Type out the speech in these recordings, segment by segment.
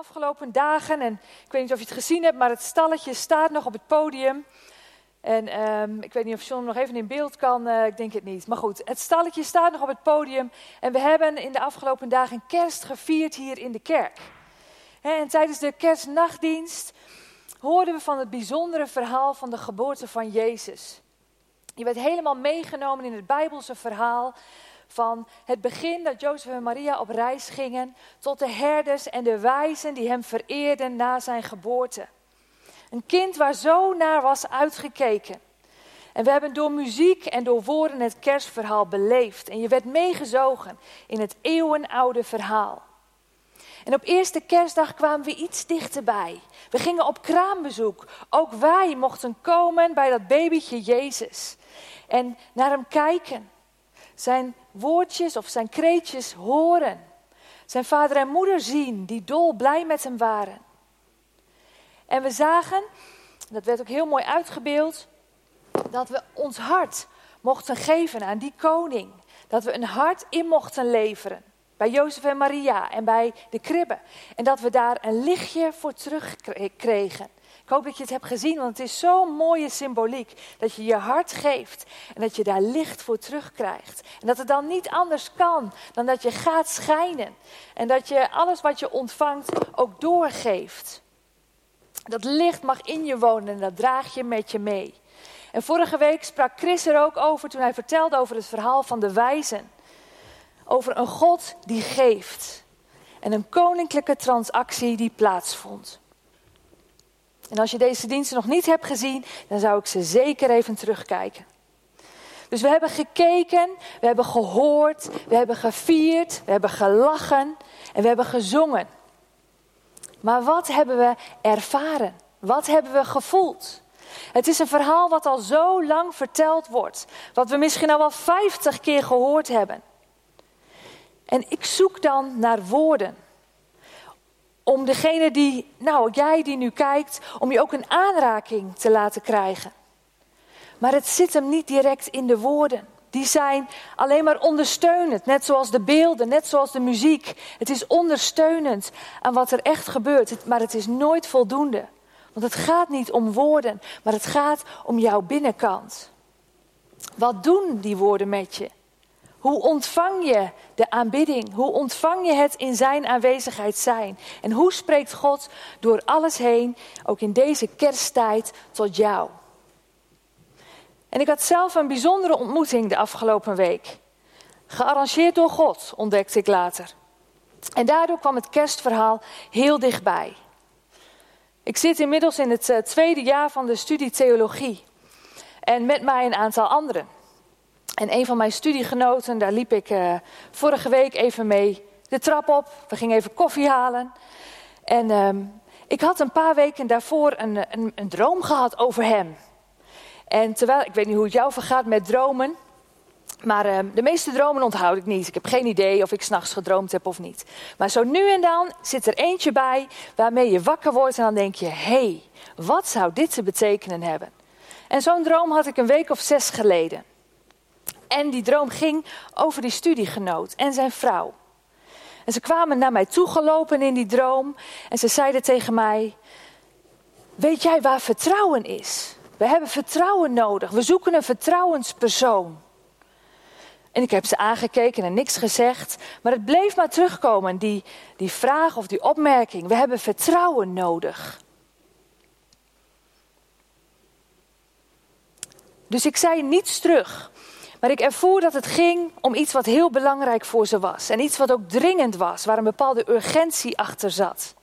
afgelopen dagen, en ik weet niet of je het gezien hebt, maar het stalletje staat nog op het podium. En ehm, ik weet niet of John nog even in beeld kan, uh, ik denk het niet. Maar goed, het stalletje staat nog op het podium. En we hebben in de afgelopen dagen kerst gevierd hier in de kerk. en tijdens de kerstnachtdienst hoorden we van het bijzondere verhaal van de geboorte van Jezus. Je werd helemaal meegenomen in het Bijbelse verhaal van het begin dat Jozef en Maria op reis gingen, tot de herders en de wijzen die hem vereerden na zijn geboorte. Een kind waar zo naar was uitgekeken. En we hebben door muziek en door woorden het kerstverhaal beleefd. En je werd meegezogen in het eeuwenoude verhaal. En op eerste kerstdag kwamen we iets dichterbij. We gingen op kraambezoek. Ook wij mochten komen bij dat babytje Jezus. En naar hem kijken. Zijn woordjes of zijn kreetjes horen. Zijn vader en moeder zien die dol blij met hem waren. En we zagen, dat werd ook heel mooi uitgebeeld, dat we ons hart mochten geven aan die koning. Dat we een hart in mochten leveren. Bij Jozef en Maria en bij de kribben. En dat we daar een lichtje voor terugkregen. Ik hoop dat je het hebt gezien, want het is zo'n mooie symboliek. Dat je je hart geeft en dat je daar licht voor terugkrijgt. En dat het dan niet anders kan dan dat je gaat schijnen. En dat je alles wat je ontvangt ook doorgeeft. Dat licht mag in je wonen en dat draag je met je mee. En vorige week sprak Chris er ook over toen hij vertelde over het verhaal van de wijzen. Over een God die geeft. En een koninklijke transactie die plaatsvond. En als je deze diensten nog niet hebt gezien, dan zou ik ze zeker even terugkijken. Dus we hebben gekeken, we hebben gehoord, we hebben gevierd, we hebben gelachen en we hebben gezongen. Maar wat hebben we ervaren? Wat hebben we gevoeld? Het is een verhaal wat al zo lang verteld wordt, wat we misschien al wel vijftig keer gehoord hebben. En ik zoek dan naar woorden om degene die, nou jij die nu kijkt, om je ook een aanraking te laten krijgen. Maar het zit hem niet direct in de woorden. Die zijn alleen maar ondersteunend, net zoals de beelden, net zoals de muziek. Het is ondersteunend aan wat er echt gebeurt, maar het is nooit voldoende. Want het gaat niet om woorden, maar het gaat om jouw binnenkant. Wat doen die woorden met je? Hoe ontvang je de aanbidding? Hoe ontvang je het in zijn aanwezigheid zijn? En hoe spreekt God door alles heen, ook in deze kersttijd, tot jou? En ik had zelf een bijzondere ontmoeting de afgelopen week. Gearrangeerd door God, ontdekte ik later. En daardoor kwam het kerstverhaal heel dichtbij. Ik zit inmiddels in het eh, tweede jaar van de studie theologie. En met mij een aantal anderen. En een van mijn studiegenoten, daar liep ik uh, vorige week even mee de trap op. We gingen even koffie halen. En uh, ik had een paar weken daarvoor een, een, een, droom gehad over hem. En terwijl, ik weet niet hoe het jou vergaat met dromen. Maar uh, de meeste dromen onthoud ik niet. Ik heb geen idee of ik s'nachts gedroomd heb of niet. Maar zo nu en dan zit er eentje bij waarmee je wakker wordt en dan denk je: hé, hey, wat zou dit te betekenen hebben? En zo'n droom had ik een week of zes geleden. En die droom ging over die studiegenoot en zijn vrouw. En ze kwamen naar mij toegelopen in die droom en ze zeiden tegen mij: Weet jij waar vertrouwen is? We hebben vertrouwen nodig. We zoeken een vertrouwenspersoon. En ik heb ze aangekeken en niks gezegd. Maar het bleef maar terugkomen, die, die vraag of die opmerking. We hebben vertrouwen nodig. Dus ik zei niets terug. Maar ik ervoer dat het ging om iets wat heel belangrijk voor ze was. En iets wat ook dringend was, waar een bepaalde urgentie achter zat.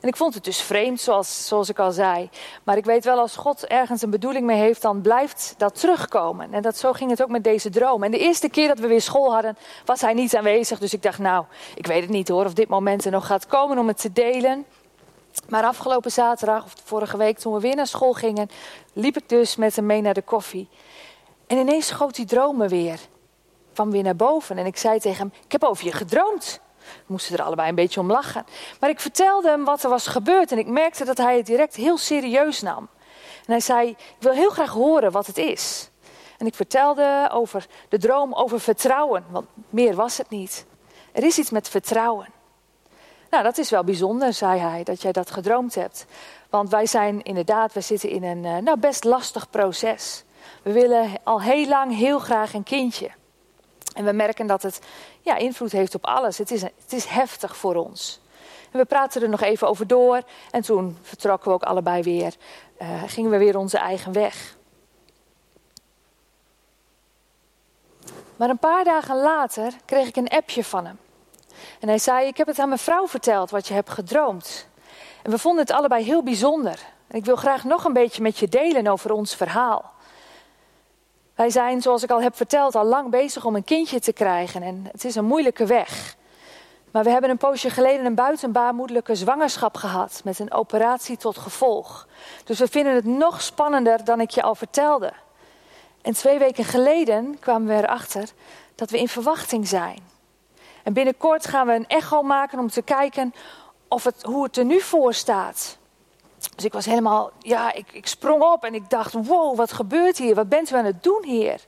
En ik vond het dus vreemd, zoals, zoals ik al zei. Maar ik weet wel, als God ergens een bedoeling mee heeft, dan blijft dat terugkomen. En dat, zo ging het ook met deze droom. En de eerste keer dat we weer school hadden, was hij niet aanwezig. Dus ik dacht, nou, ik weet het niet hoor, of dit moment er nog gaat komen om het te delen. Maar afgelopen zaterdag, of vorige week, toen we weer naar school gingen, liep ik dus met hem mee naar de koffie. En ineens schoot die dromen weer. Kwam weer naar boven. En ik zei tegen hem: Ik heb over je gedroomd. We moesten er allebei een beetje om lachen. Maar ik vertelde hem wat er was gebeurd. En ik merkte dat hij het direct heel serieus nam. En hij zei: Ik wil heel graag horen wat het is. En ik vertelde over de droom over vertrouwen. Want meer was het niet. Er is iets met vertrouwen. Nou, dat is wel bijzonder, zei hij, dat jij dat gedroomd hebt. Want wij zijn inderdaad, we zitten in een eh, nou, best lastig proces. We willen al heel lang heel graag een kindje. En we merken dat het ja, invloed heeft op alles. Het is, het is heftig voor ons. En we praten er nog even over door. En toen vertrokken we ook allebei weer. Uh, gingen we weer onze eigen weg. Maar een paar dagen later kreeg ik een appje van hem. En hij zei: Ik heb het aan mijn vrouw verteld wat je hebt gedroomd. En we vonden het allebei heel bijzonder. Ik wil graag nog een beetje met je delen over ons verhaal. Wij zijn, zoals ik al heb verteld, al lang bezig om een kindje te krijgen. En het is een moeilijke weg. Maar we hebben een poosje geleden een buitenbaarmoedelijke zwangerschap gehad. Met een operatie tot gevolg. Dus we vinden het nog spannender dan ik je al vertelde. En twee weken geleden kwamen we erachter dat we in verwachting zijn. En binnenkort gaan we een echo maken om te kijken of het, hoe het er nu voor staat. Dus ik was helemaal, ja, ik, ik sprong op en ik dacht, wow, wat gebeurt hier? Wat bent u aan het doen, Heer?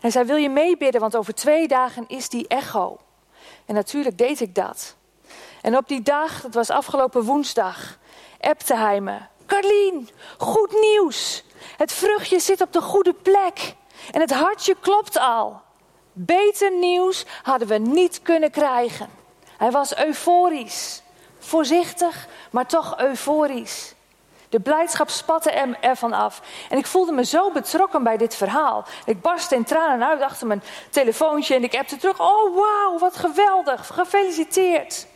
En zei, wil je meebidden, want over twee dagen is die echo. En natuurlijk deed ik dat. En op die dag, dat was afgelopen woensdag, appte hij me. Carlien, goed nieuws. Het vruchtje zit op de goede plek. En het hartje klopt al. Beter nieuws hadden we niet kunnen krijgen. Hij was euforisch. Voorzichtig, maar toch euforisch. De blijdschap spatte er, ervan af. En ik voelde me zo betrokken bij dit verhaal. Ik barstte in tranen uit achter mijn telefoontje en ik appte terug. Oh, wauw, wat geweldig, gefeliciteerd.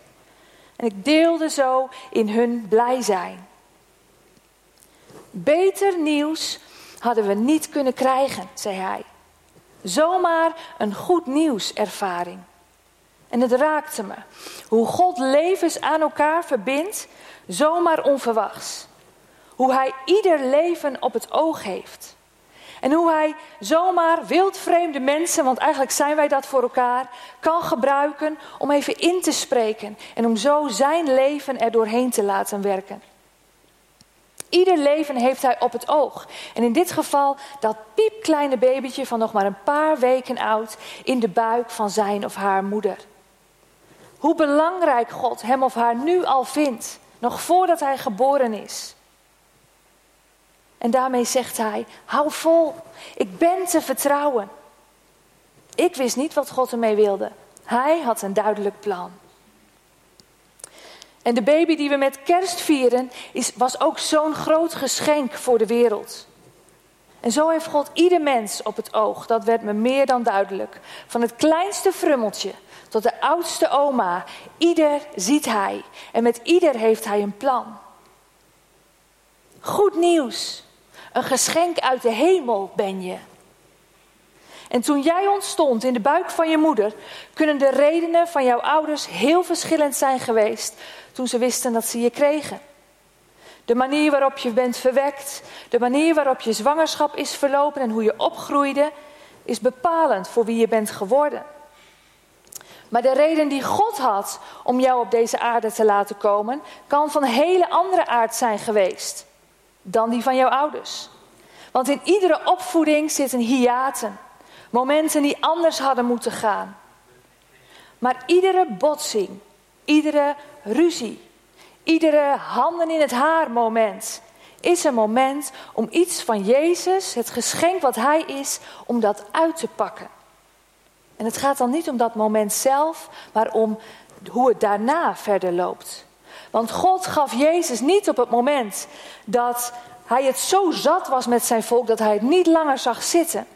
En ik deelde zo in hun blij zijn. Beter nieuws hadden we niet kunnen krijgen, zei hij. Zomaar een goed nieuwservaring. En het raakte me. Hoe God levens aan elkaar verbindt, zomaar onverwachts. Hoe hij ieder leven op het oog heeft. En hoe hij zomaar wildvreemde mensen, want eigenlijk zijn wij dat voor elkaar, kan gebruiken om even in te spreken en om zo zijn leven er doorheen te laten werken. Ieder leven heeft hij op het oog. En in dit geval dat piepkleine babytje van nog maar een paar weken oud in de buik van zijn of haar moeder. Hoe belangrijk God hem of haar nu al vindt, nog voordat hij geboren is. En daarmee zegt hij: hou vol, ik ben te vertrouwen. Ik wist niet wat God ermee wilde. Hij had een duidelijk plan. En de baby die we met kerst vieren, is, was ook zo'n groot geschenk voor de wereld. En zo heeft God ieder mens op het oog. Dat werd me meer dan duidelijk. Van het kleinste frummeltje tot de oudste oma. Ieder ziet hij. En met ieder heeft hij een plan. Goed nieuws. Een geschenk uit de hemel ben je. En toen jij ontstond in de buik van je moeder, kunnen de redenen van jouw ouders heel verschillend zijn geweest toen ze wisten dat ze je kregen. De manier waarop je bent verwekt, de manier waarop je zwangerschap is verlopen en hoe je opgroeide, is bepalend voor wie je bent geworden. Maar de reden die God had om jou op deze aarde te laten komen, kan van hele andere aard zijn geweest dan die van jouw ouders. Want in iedere opvoeding zitten hiaten, momenten die anders hadden moeten gaan. Maar iedere botsing, iedere ruzie, iedere handen in het haar moment is een moment om iets van Jezus, het geschenk wat Hij is, om dat uit te pakken. En het gaat dan niet om dat moment zelf, maar om hoe het daarna verder loopt. Want God gaf Jezus niet op het moment dat hij het zo zat was met zijn volk dat hij het niet langer zag zitten.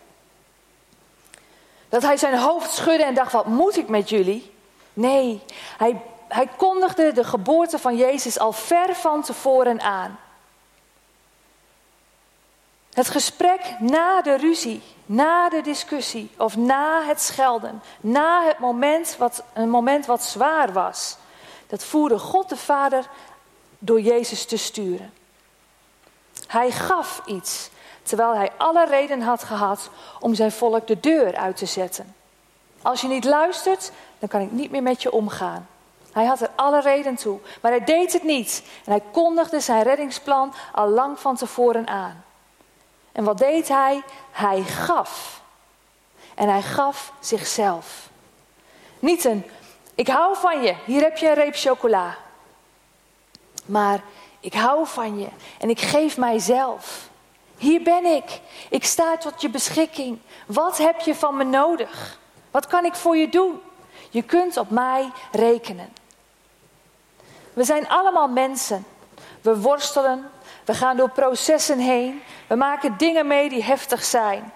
Dat hij zijn hoofd schudde en dacht: wat moet ik met jullie? Nee, hij, hij kondigde de geboorte van Jezus al ver van tevoren aan. Het gesprek na de ruzie, na de discussie of na het schelden, na het moment wat, een moment wat zwaar was, dat voerde God de Vader door Jezus te sturen. Hij gaf iets, terwijl hij alle reden had gehad om zijn volk de deur uit te zetten. Als je niet luistert, dan kan ik niet meer met je omgaan. Hij had er alle reden toe, maar hij deed het niet. En hij kondigde zijn reddingsplan al lang van tevoren aan. En wat deed hij? Hij gaf. En hij gaf zichzelf. Niet een Ik hou van je. Hier heb je een reep chocola. Maar ik hou van je en ik geef mijzelf. Hier ben ik. Ik sta tot je beschikking. Wat heb je van me nodig? Wat kan ik voor je doen? Je kunt op mij rekenen. We zijn allemaal mensen. We worstelen. We gaan door processen heen. We maken dingen mee die heftig zijn.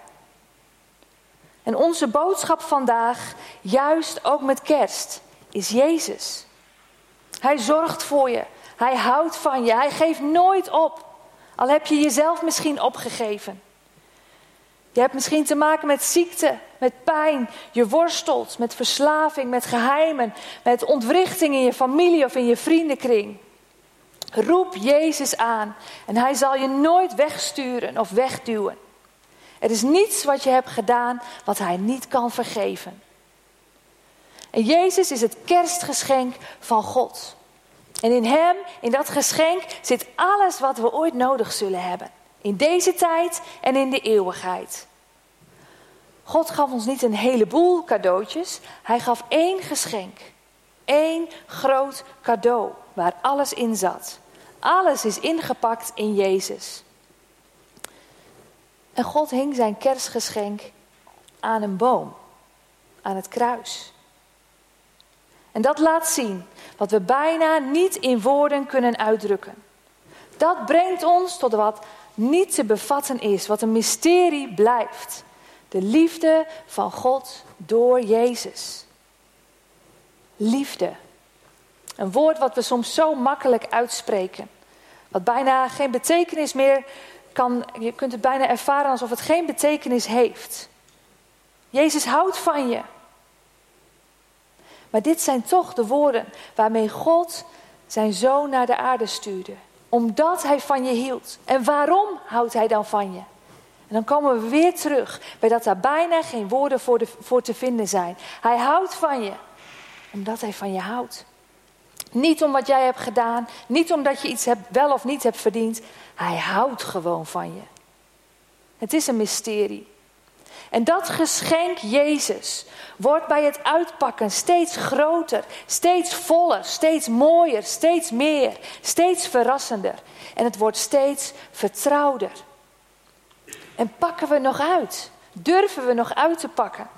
En onze boodschap vandaag, juist ook met kerst, is Jezus. Hij zorgt voor je. Hij houdt van je. Hij geeft nooit op. Al heb je jezelf misschien opgegeven. Je hebt misschien te maken met ziekte, met pijn. Je worstelt met verslaving, met geheimen, met ontwrichting in je familie of in je vriendenkring. Roep Jezus aan en hij zal je nooit wegsturen of wegduwen. Er is niets wat je hebt gedaan wat hij niet kan vergeven. En Jezus is het kerstgeschenk van God. En in Hem, in dat geschenk, zit alles wat we ooit nodig zullen hebben. In deze tijd en in de eeuwigheid. God gaf ons niet een heleboel cadeautjes. Hij gaf één geschenk. Eén groot cadeau waar alles in zat. Alles is ingepakt in Jezus. En God hing zijn kerstgeschenk aan een boom, aan het kruis. En dat laat zien wat we bijna niet in woorden kunnen uitdrukken. Dat brengt ons tot wat niet te bevatten is, wat een mysterie blijft. De liefde van God door Jezus. Liefde. Een woord wat we soms zo makkelijk uitspreken. Wat bijna geen betekenis meer kan. Je kunt het bijna ervaren alsof het geen betekenis heeft. Jezus houdt van je. Maar dit zijn toch de woorden waarmee God zijn zoon naar de aarde stuurde. Omdat hij van je hield. En waarom houdt hij dan van je? En dan komen we weer terug bij dat daar bijna geen woorden voor, te vinden zijn. Hij houdt van je. Omdat hij van je houdt. Niet om wat jij hebt gedaan. Niet omdat je iets hebt, wel of niet hebt verdiend. Hij houdt gewoon van je. Het is een mysterie. En dat geschenk Jezus wordt bij het uitpakken steeds groter, steeds voller, steeds mooier, steeds meer, steeds verrassender. En het wordt steeds vertrouwder. En pakken we nog uit? Durven we nog uit te pakken?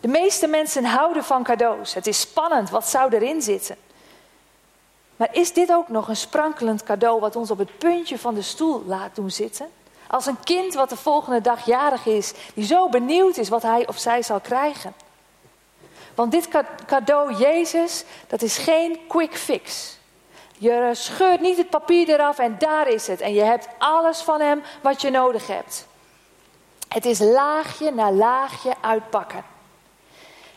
De meeste mensen houden van cadeaus. Het is spannend, wat zou erin zitten? Maar is dit ook nog een sprankelend cadeau wat ons op het puntje van de stoel laat doen zitten? Als een kind wat de volgende dag jarig is, die zo benieuwd is wat hij of zij zal krijgen. Want dit cadeau Jezus, dat is geen quick fix. Je scheurt niet het papier eraf en daar is het. En je hebt alles van hem wat je nodig hebt. Het is laagje na laagje uitpakken.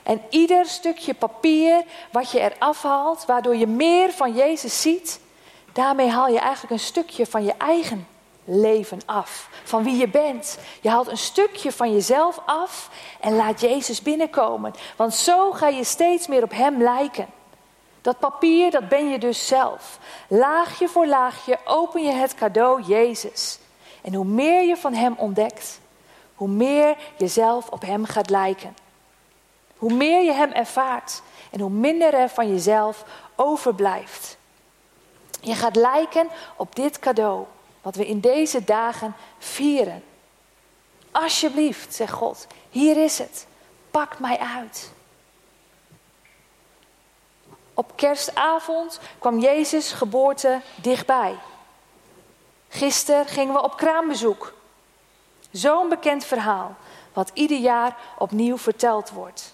En ieder stukje papier wat je eraf haalt, waardoor je meer van Jezus ziet, daarmee haal je eigenlijk een stukje van je eigen leven af. Van wie je bent. Je haalt een stukje van jezelf af en laat Jezus binnenkomen. Want zo ga je steeds meer op Hem lijken. Dat papier, dat ben je dus zelf. Laagje voor laagje open je het cadeau Jezus. En hoe meer je van Hem ontdekt, hoe meer je zelf op Hem gaat lijken. Hoe meer je Hem ervaart en hoe minder er van jezelf overblijft. Je gaat lijken op dit cadeau. Wat we in deze dagen vieren. Alsjeblieft, zegt God, hier is het. Pak mij uit. Op kerstavond kwam Jezus' geboorte dichtbij. Gisteren gingen we op kraambezoek. Zo'n bekend verhaal, wat ieder jaar opnieuw verteld wordt.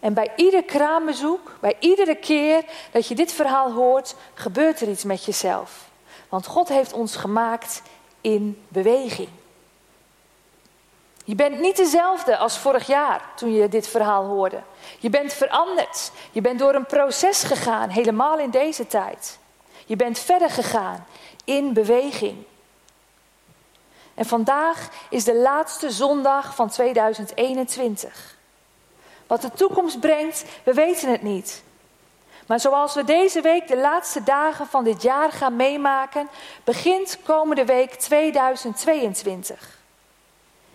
En bij ieder kraambezoek, bij iedere keer dat je dit verhaal hoort, gebeurt er iets met jezelf. Want God heeft ons gemaakt in beweging. Je bent niet dezelfde als vorig jaar toen je dit verhaal hoorde. Je bent veranderd. Je bent door een proces gegaan, helemaal in deze tijd. Je bent verder gegaan in beweging. En vandaag is de laatste zondag van 2021. Wat de toekomst brengt, we weten het niet. Maar zoals we deze week de laatste dagen van dit jaar gaan meemaken, begint komende week 2022.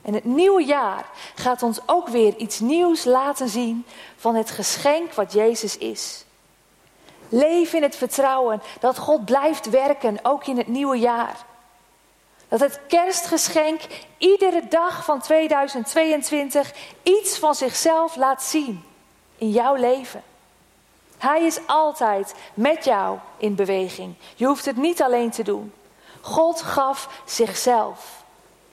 En het nieuwe jaar gaat ons ook weer iets nieuws laten zien van het geschenk wat Jezus is. Leef in het vertrouwen dat God blijft werken, ook in het nieuwe jaar. Dat het kerstgeschenk iedere dag van 2022 iets van zichzelf laat zien in jouw leven. Hij is altijd met jou in beweging. Je hoeft het niet alleen te doen. God gaf zichzelf.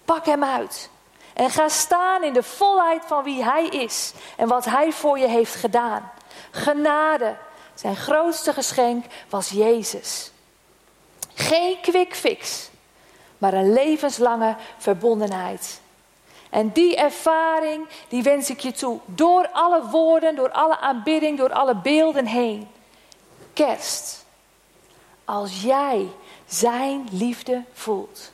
Pak hem uit. En ga staan in de volheid van wie hij is en wat hij voor je heeft gedaan. Genade, zijn grootste geschenk was Jezus. Geen quick fix, maar een levenslange verbondenheid. En die ervaring, die wens ik je toe. Door alle woorden, door alle aanbidding, door alle beelden heen. Kerst. Als jij zijn liefde voelt.